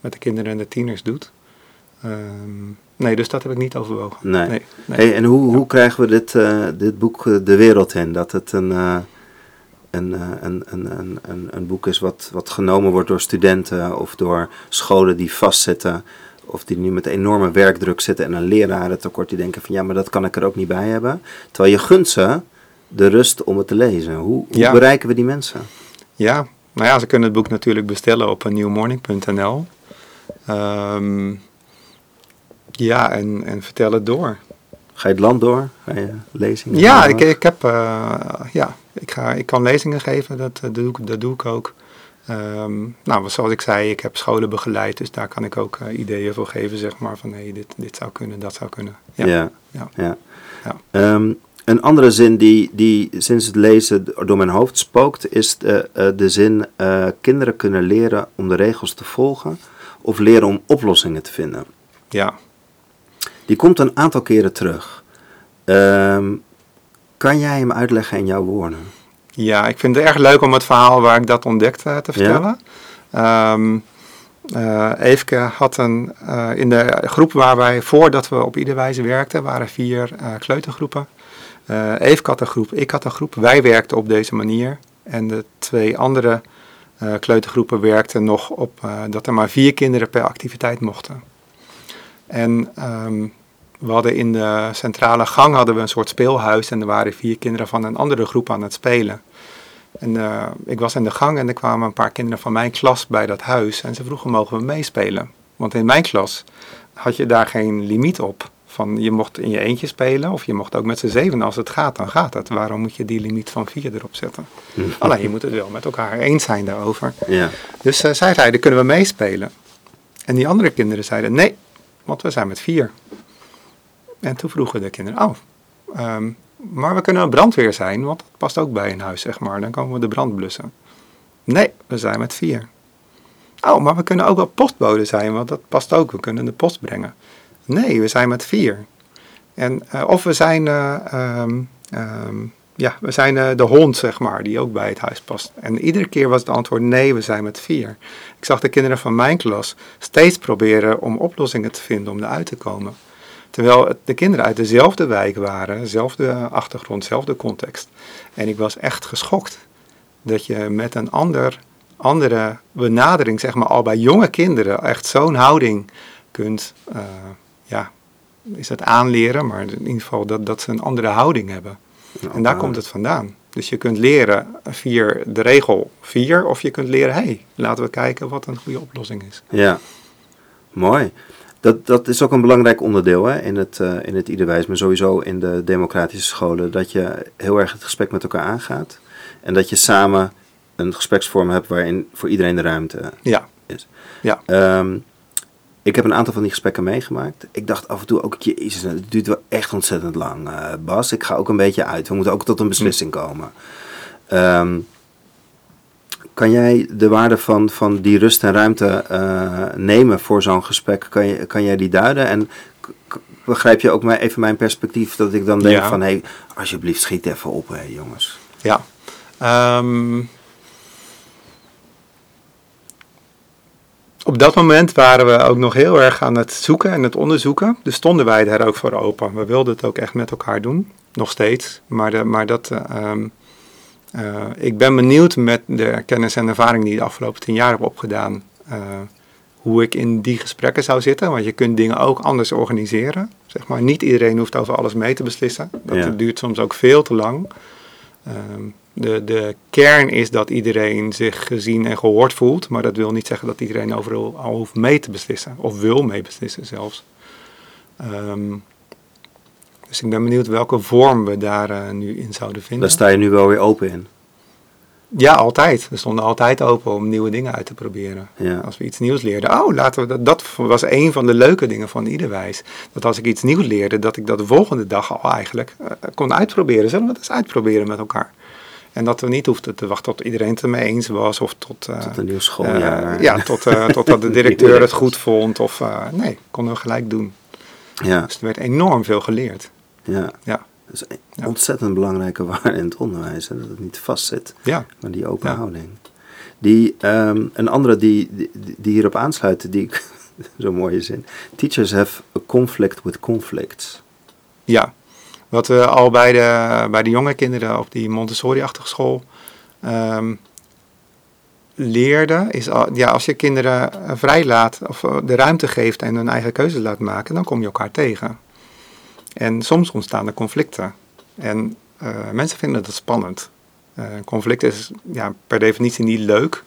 met de kinderen en de tieners doet. Ehm, nee, dus dat heb ik niet overwogen. Nee. nee, nee. Hey, en hoe, hoe krijgen we dit, eh, dit boek eh, de wereld in? Dat het een, eh, een, eh, een, een, een, een, een boek is wat, wat genomen wordt door studenten of door scholen die vastzitten. Of die nu met enorme werkdruk zitten en een lerarentekort die denken van ja, maar dat kan ik er ook niet bij hebben. Terwijl je gunt ze de rust om het te lezen. Hoe, hoe Ja. bereiken we die mensen? Ja, nou ja, ze kunnen het boek natuurlijk bestellen op newmorning.nl. Ehm ja, en, en vertel het door. Ga je het land door? Ga je lezingen Ja, ik, ik, heb, eh, ja ik, ga, ik kan lezingen geven, dat, eh, doe, ik, dat doe ik ook. Ehm, nou, zoals ik zei, ik heb scholen begeleid, dus daar kan ik ook eh, ideeën voor geven, zeg maar, van hé, dit, dit zou kunnen, dat zou kunnen. Ja, Ja. ja. ja. Ja. Ehm, een andere zin die, die sinds het lezen door mijn hoofd spookt, is de, eh, de zin: eh, kinderen kunnen leren om de regels te volgen of leren om oplossingen te vinden. ja. Die komt een aantal keren terug. Ehm, kan jij hem uitleggen in jouw woorden? Ja, ik vind het erg leuk om het verhaal waar ik dat ontdekte te vertellen. Ehm eh, Eefke had een, eh, in de groep waar wij, voordat we op ieder wijze werkten, waren vier eh, kleutergroepen. Eefke had een groep, ik had een groep. Wij werkten op deze manier. En de twee andere kleutergroepen werkten nog op dat er maar vier kinderen per activiteit mochten. En ehm, we hadden in de centrale gang hadden we een soort speelhuis en er waren vier kinderen van een andere groep aan het spelen. En eh, ik was in de gang en er kwamen een paar kinderen van mijn klas bij dat huis. En ze vroegen, mogen we meespelen? Want in mijn klas had je daar geen limiet op. Van je mocht in je eentje spelen of je mocht ook met z'n zeven. Als het gaat, dan gaat het. Waarom moet je die limiet van vier erop zetten? Alleen je moet het wel met elkaar eens zijn daarover. Ja. Dus uh, zij zeiden, kunnen we meespelen? En die andere kinderen zeiden, nee, want we zijn met vier. En toen vroegen de kinderen, oh, ehm, maar we kunnen brandweer zijn, want dat past ook bij een huis, zeg maar. Dan komen we de brand blussen. Nee, we zijn met vier. Oh, maar we kunnen ook wel postbode zijn, want dat past ook. We kunnen de post brengen. Nee, we zijn met vier. En, uh, of we zijn, uh, um, um, ja, we zijn uh, de hond, zeg maar, die ook bij het huis past. En iedere keer was het antwoord nee, we zijn met vier. Ik zag de kinderen van mijn klas steeds proberen om oplossingen te vinden om eruit te komen. Terwijl de kinderen uit dezelfde wijk waren, dezelfde achtergrond, dezelfde context. En ik was echt geschokt dat je met een ander, andere benadering, zeg maar al bij jonge kinderen, echt zo'n houding kunt, uh, ja, is dat aanleren, maar in ieder geval dat, dat ze een andere houding hebben. en daar komt het vandaan. Dus je kunt leren vier, de regel vier, of je kunt leren, hé, hey, laten we kijken wat een goede oplossing is. Ja, mooi. Dat, dat is ook een belangrijk onderdeel hè, in het, uh, in het iederwijs, maar sowieso in de democratische scholen. Dat je heel erg het gesprek met elkaar aangaat. En dat je samen een gespreksvorm hebt waarin voor iedereen de ruimte ja. is. Ja. Um, ik heb een aantal van die gesprekken meegemaakt. Ik dacht af en toe ook, jezus, het duurt wel echt ontzettend lang, uh, Bas. Ik ga ook een beetje uit. We moeten ook tot een beslissing komen. Um, kan jij de waarde van, van die rust en ruimte uh, nemen voor zo'n gesprek? Kan, je, kan jij die duiden? En begrijp je ook maar even mijn perspectief dat ik dan denk ja. van... hé, hey, alsjeblieft schiet even op, hè, jongens. Ja. Um, op dat moment waren we ook nog heel erg aan het zoeken en het onderzoeken. Dus stonden wij daar ook voor open. We wilden het ook echt met elkaar doen. Nog steeds. Maar, de, maar dat... Um, uh, ik ben benieuwd met de kennis en ervaring die ik de afgelopen tien jaar heb opgedaan, uh, hoe ik in die gesprekken zou zitten. Want je kunt dingen ook anders organiseren. Zeg maar. Niet iedereen hoeft over alles mee te beslissen. Dat ja. duurt soms ook veel te lang. Uh, de, de kern is dat iedereen zich gezien en gehoord voelt. Maar dat wil niet zeggen dat iedereen overal al hoeft mee te beslissen. Of wil meebeslissen zelfs. Um, dus ik ben benieuwd welke vorm we daar uh, nu in zouden vinden. Daar sta je nu wel weer open in. Ja, altijd. We stonden altijd open om nieuwe dingen uit te proberen. Ja. Als we iets nieuws leerden. Oh, laten we dat. Dat was een van de leuke dingen van Iederwijs. Dat als ik iets nieuws leerde, dat ik dat de volgende dag al eigenlijk uh, kon uitproberen. Zullen we dat eens uitproberen met elkaar? En dat we niet hoefden te wachten tot iedereen het ermee eens was. Of tot, uh, tot een nieuw schooljaar. ja, tot, uh, totdat de directeur het goed vond. Of nee, konden we gelijk doen. Ja. Dus er werd enorm veel geleerd. Ja. ja. Dat is een ontzettend belangrijke waarde in het onderwijs. Hè? Dat het niet vastzit, ja. maar die open houding. Die, um, een andere die, die, die hierop aansluit, die ik, zo'n mooie zin. Teachers have a conflict with conflicts. Ja, wat we al bij de, bij de jonge kinderen op die Montessori-achtige school um, leerden, is al, ja, als je kinderen vrijlaat of de ruimte geeft en hun eigen keuzes laat maken, dan kom je elkaar tegen. En soms ontstaan er conflicten. En uh, mensen vinden dat spannend. Uh, conflict is ja, per definitie niet leuk.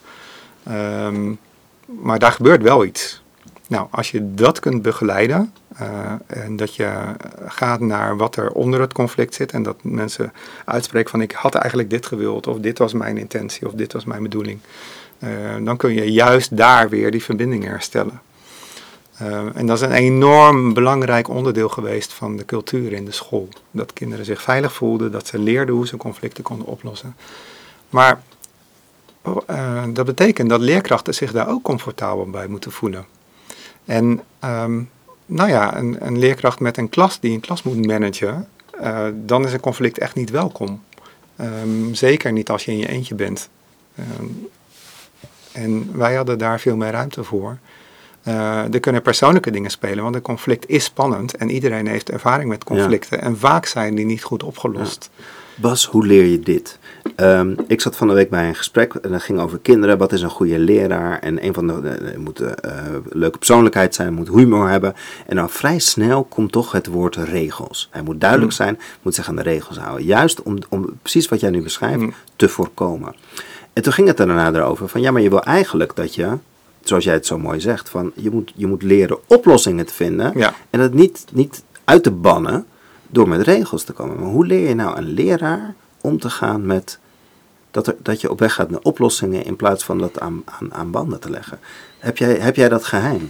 Um, maar daar gebeurt wel iets. Nou, als je dat kunt begeleiden uh, en dat je gaat naar wat er onder het conflict zit en dat mensen uitspreken van ik had eigenlijk dit gewild of dit was mijn intentie of dit was mijn bedoeling, dan kun je juist daar weer die verbinding herstellen. Uh, en dat is een enorm belangrijk onderdeel geweest van de cultuur in de school. Dat kinderen zich veilig voelden, dat ze leerden hoe ze conflicten konden oplossen. Maar uh, dat betekent dat leerkrachten zich daar ook comfortabel bij moeten voelen. En um, nou ja, een, een, leerkracht met een klas die een klas moet managen, uh, dan is een conflict echt niet welkom. Um, zeker niet als je in je eentje bent. Um, en wij hadden daar veel meer ruimte voor. Uh, er kunnen persoonlijke dingen spelen, want een conflict is spannend en iedereen heeft ervaring met conflicten. Ja. En vaak zijn die niet goed opgelost. Bas, hoe leer je dit? Ehm, ik zat van de week bij een gesprek en dat ging over kinderen. Wat is een goede leraar? En een van de, moet uh, leuke persoonlijkheid zijn, moet humor hebben. En dan vrij snel komt toch het woord regels. Hij moet duidelijk Mm. zijn, moet zich aan de regels houden. Juist om, om precies wat jij nu beschrijft Mm. te voorkomen. En toen ging het er daarna erover van ja, maar je wil eigenlijk dat je, zoals jij het zo mooi zegt, van je moet, je moet leren oplossingen te vinden. Ja. En het niet, niet uit te bannen door met regels te komen. Maar hoe leer je nou een leraar om te gaan met dat, er, dat je op weg gaat naar oplossingen in plaats van dat aan, aan, aan banden te leggen? Heb jij, heb jij dat geheim?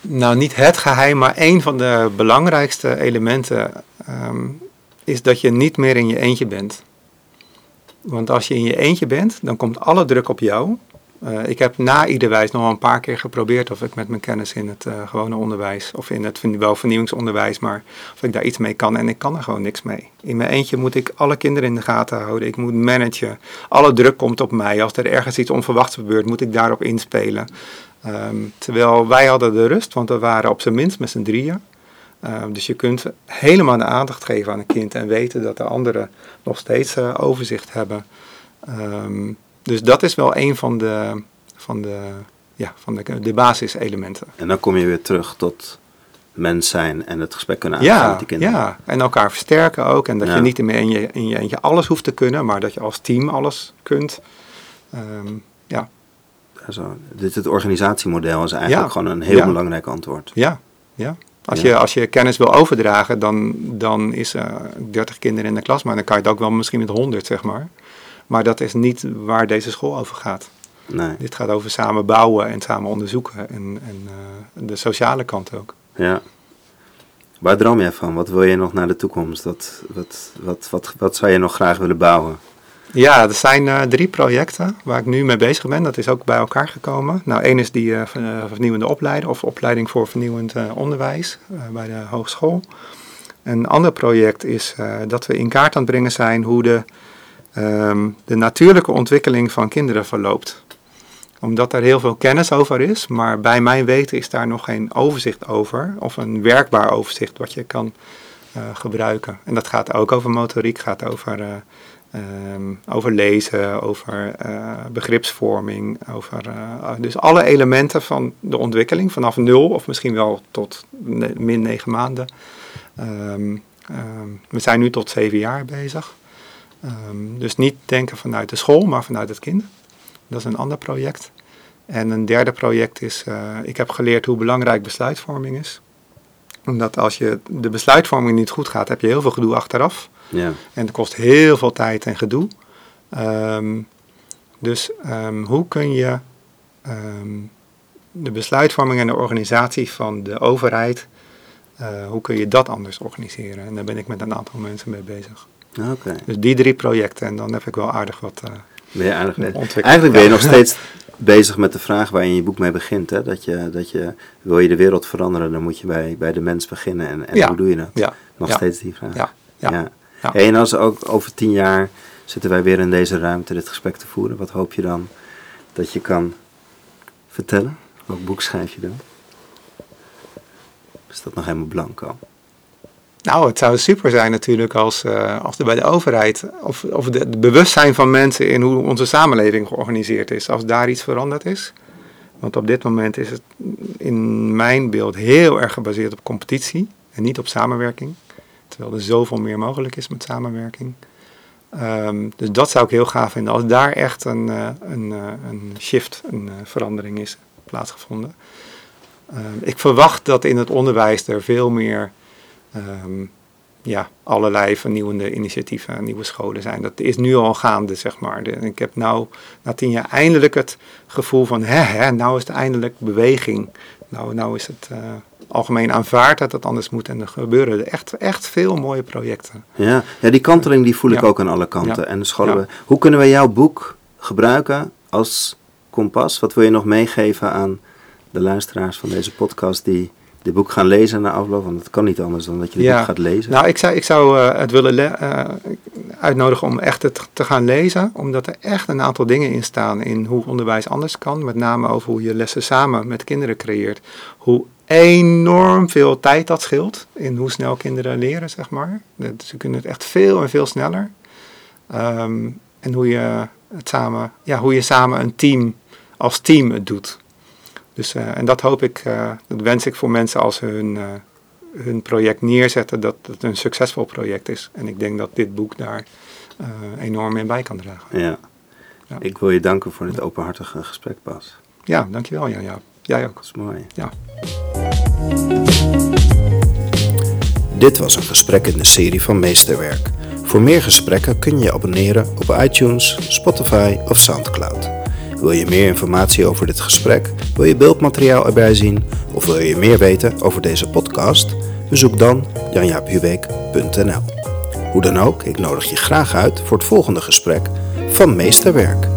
Nou, niet het geheim, maar een van de belangrijkste elementen ehm, is dat je niet meer in je eentje bent. Want als je in je eentje bent, dan komt alle druk op jou. Eh, ik heb na ieder wijs nog wel een paar keer geprobeerd of ik met mijn kennis in het eh, gewone onderwijs of in het wel vernieuwingsonderwijs, maar of ik daar iets mee kan en ik kan er gewoon niks mee. In mijn eentje moet ik alle kinderen in de gaten houden, ik moet managen. Alle druk komt op mij. Als er ergens iets onverwachts gebeurt, moet ik daarop inspelen. Ehm, terwijl wij hadden de rust, want we waren op zijn minst met z'n drieën. Ehm, dus je kunt helemaal de aandacht geven aan een kind en weten dat de anderen nog steeds eh, overzicht hebben. Ehm, dus dat is wel een van de, van de, ja, van de, de basiselementen. En dan kom je weer terug tot mens zijn en het gesprek kunnen aangaan Ja, met die kinderen. ja, en elkaar versterken ook. En dat Ja. je niet meer in je, in je eentje alles hoeft te kunnen, maar dat je als team alles kunt. Ehm, ja, zo. Dit, het organisatiemodel is eigenlijk Ja. gewoon een heel belangrijk antwoord. ja, ja. Als. Je, als je kennis wil overdragen, dan, dan is er 30 kinderen in de klas, maar dan kan je het ook wel misschien met 100, zeg maar. Maar dat is niet waar deze school over gaat. Nee. Dit gaat over samen bouwen en samen onderzoeken en, en eh, de sociale kant ook. Ja. Waar droom jij van? Wat wil je nog naar de toekomst? Wat, wat, wat, wat, wat zou je nog graag willen bouwen? Ja, er zijn eh, drie projecten waar ik nu mee bezig ben. Dat is ook bij elkaar gekomen. Nou, één is die eh, ver- vernieuwende opleiding of opleiding voor vernieuwend onderwijs bij de hogeschool. Een ander project is dat we in kaart aan het brengen zijn hoe de, ehm, de natuurlijke ontwikkeling van kinderen verloopt. Omdat er heel veel kennis over is, maar bij mijn weten is daar nog geen overzicht over. Of een werkbaar overzicht wat je kan eh, gebruiken. En dat gaat ook over motoriek, gaat over... eh, Ehm, over lezen, over eh, begripsvorming, over eh, dus alle elementen van de ontwikkeling vanaf nul of misschien wel tot min negen maanden. Ehm, we zijn nu tot zeven jaar bezig. Ehm, dus niet denken vanuit de school, maar vanuit het kind. Dat is een ander project. En een derde project is, eh, ik heb geleerd hoe belangrijk besluitvorming is. Omdat als je de besluitvorming niet goed gaat, heb je heel veel gedoe achteraf. Ja. En het kost heel veel tijd en gedoe. Ehm, dus ehm, hoe kun je de besluitvorming en de organisatie van de overheid, eh, hoe kun je dat anders organiseren? En daar ben ik met een aantal mensen mee bezig. Oké. Dus die drie projecten en dan heb ik wel aardig wat eh, Ben je aardig ontwikkeld. Eigenlijk ben je nog steeds bezig met de vraag waar je in je boek mee begint. Hè? Dat, je, dat je, wil je de wereld veranderen, dan moet je bij, bij de mens beginnen. En, en Ja. hoe doe je dat? Ja, Nog ja. steeds die vraag. ja, ja. Hey, en als ook over tien jaar zitten wij weer in deze ruimte dit gesprek te voeren. Wat hoop je dan dat je kan vertellen? Welk boek schrijf je dan? Is dat nog helemaal blanco? Nou, het zou super zijn natuurlijk als, eh, als er bij de overheid, of, of de, bewustzijn van mensen in hoe onze samenleving georganiseerd is, als daar iets veranderd is. Want op dit moment is het in mijn beeld heel erg gebaseerd op competitie en niet op samenwerking. Terwijl er zoveel meer mogelijk is met samenwerking. Ehm, dus dat zou ik heel gaaf vinden, als daar echt een, eh, een, eh, een shift, een verandering is plaatsgevonden. Ehm, ik verwacht dat in het onderwijs er veel meer ehm, ja, allerlei vernieuwende initiatieven, nieuwe scholen zijn. Dat is nu al gaande, zeg maar. Ik heb nou na tien jaar eindelijk het gevoel van, hè, hè, nou is het eindelijk beweging. Nou, nou is het eh, algemeen aanvaard dat het anders moet en er gebeuren er echt, echt veel mooie projecten. Ja, ja die kanteling die voel ik Ja. ook aan alle kanten. Ja. En de scholen, Ja. Hoe kunnen we jouw boek gebruiken als kompas? Wat wil je nog meegeven aan de luisteraars van deze podcast die dit boek gaan lezen na afloop? Want het kan niet anders dan dat je dit Ja. boek gaat lezen. Nou, ik zou, ik zou eh, het willen le- eh, uitnodigen om echt het te gaan lezen, omdat er echt een aantal dingen in staan in hoe onderwijs anders kan. Met name over hoe je lessen samen met kinderen creëert. Hoe enorm veel tijd dat scheelt in hoe snel kinderen leren, zeg maar. Ze kunnen het echt veel en veel sneller. Ehm, en hoe je, het samen, ja, hoe je samen een team, als team het doet. Dus, eh, en dat hoop ik, eh, dat wens ik voor mensen als ze hun, eh, hun project neerzetten, dat het een succesvol project is. En ik denk dat dit boek daar eh, enorm in bij kan dragen. Ja. Ja. Ik wil je danken voor dit openhartige gesprek, Bas. Ja, dankjewel Jan. Ja. Jij ook. Dat is mooi. Ja. Dit was een gesprek in de serie van Meesterwerk. Voor meer gesprekken kun je je abonneren op iTunes, Spotify of Soundcloud. Wil je meer informatie over dit gesprek? Wil je beeldmateriaal erbij zien? Of wil je meer weten over deze podcast? Bezoek dan janjaaphuweek.nl Hoe dan ook, ik nodig je graag uit voor het volgende gesprek van Meesterwerk.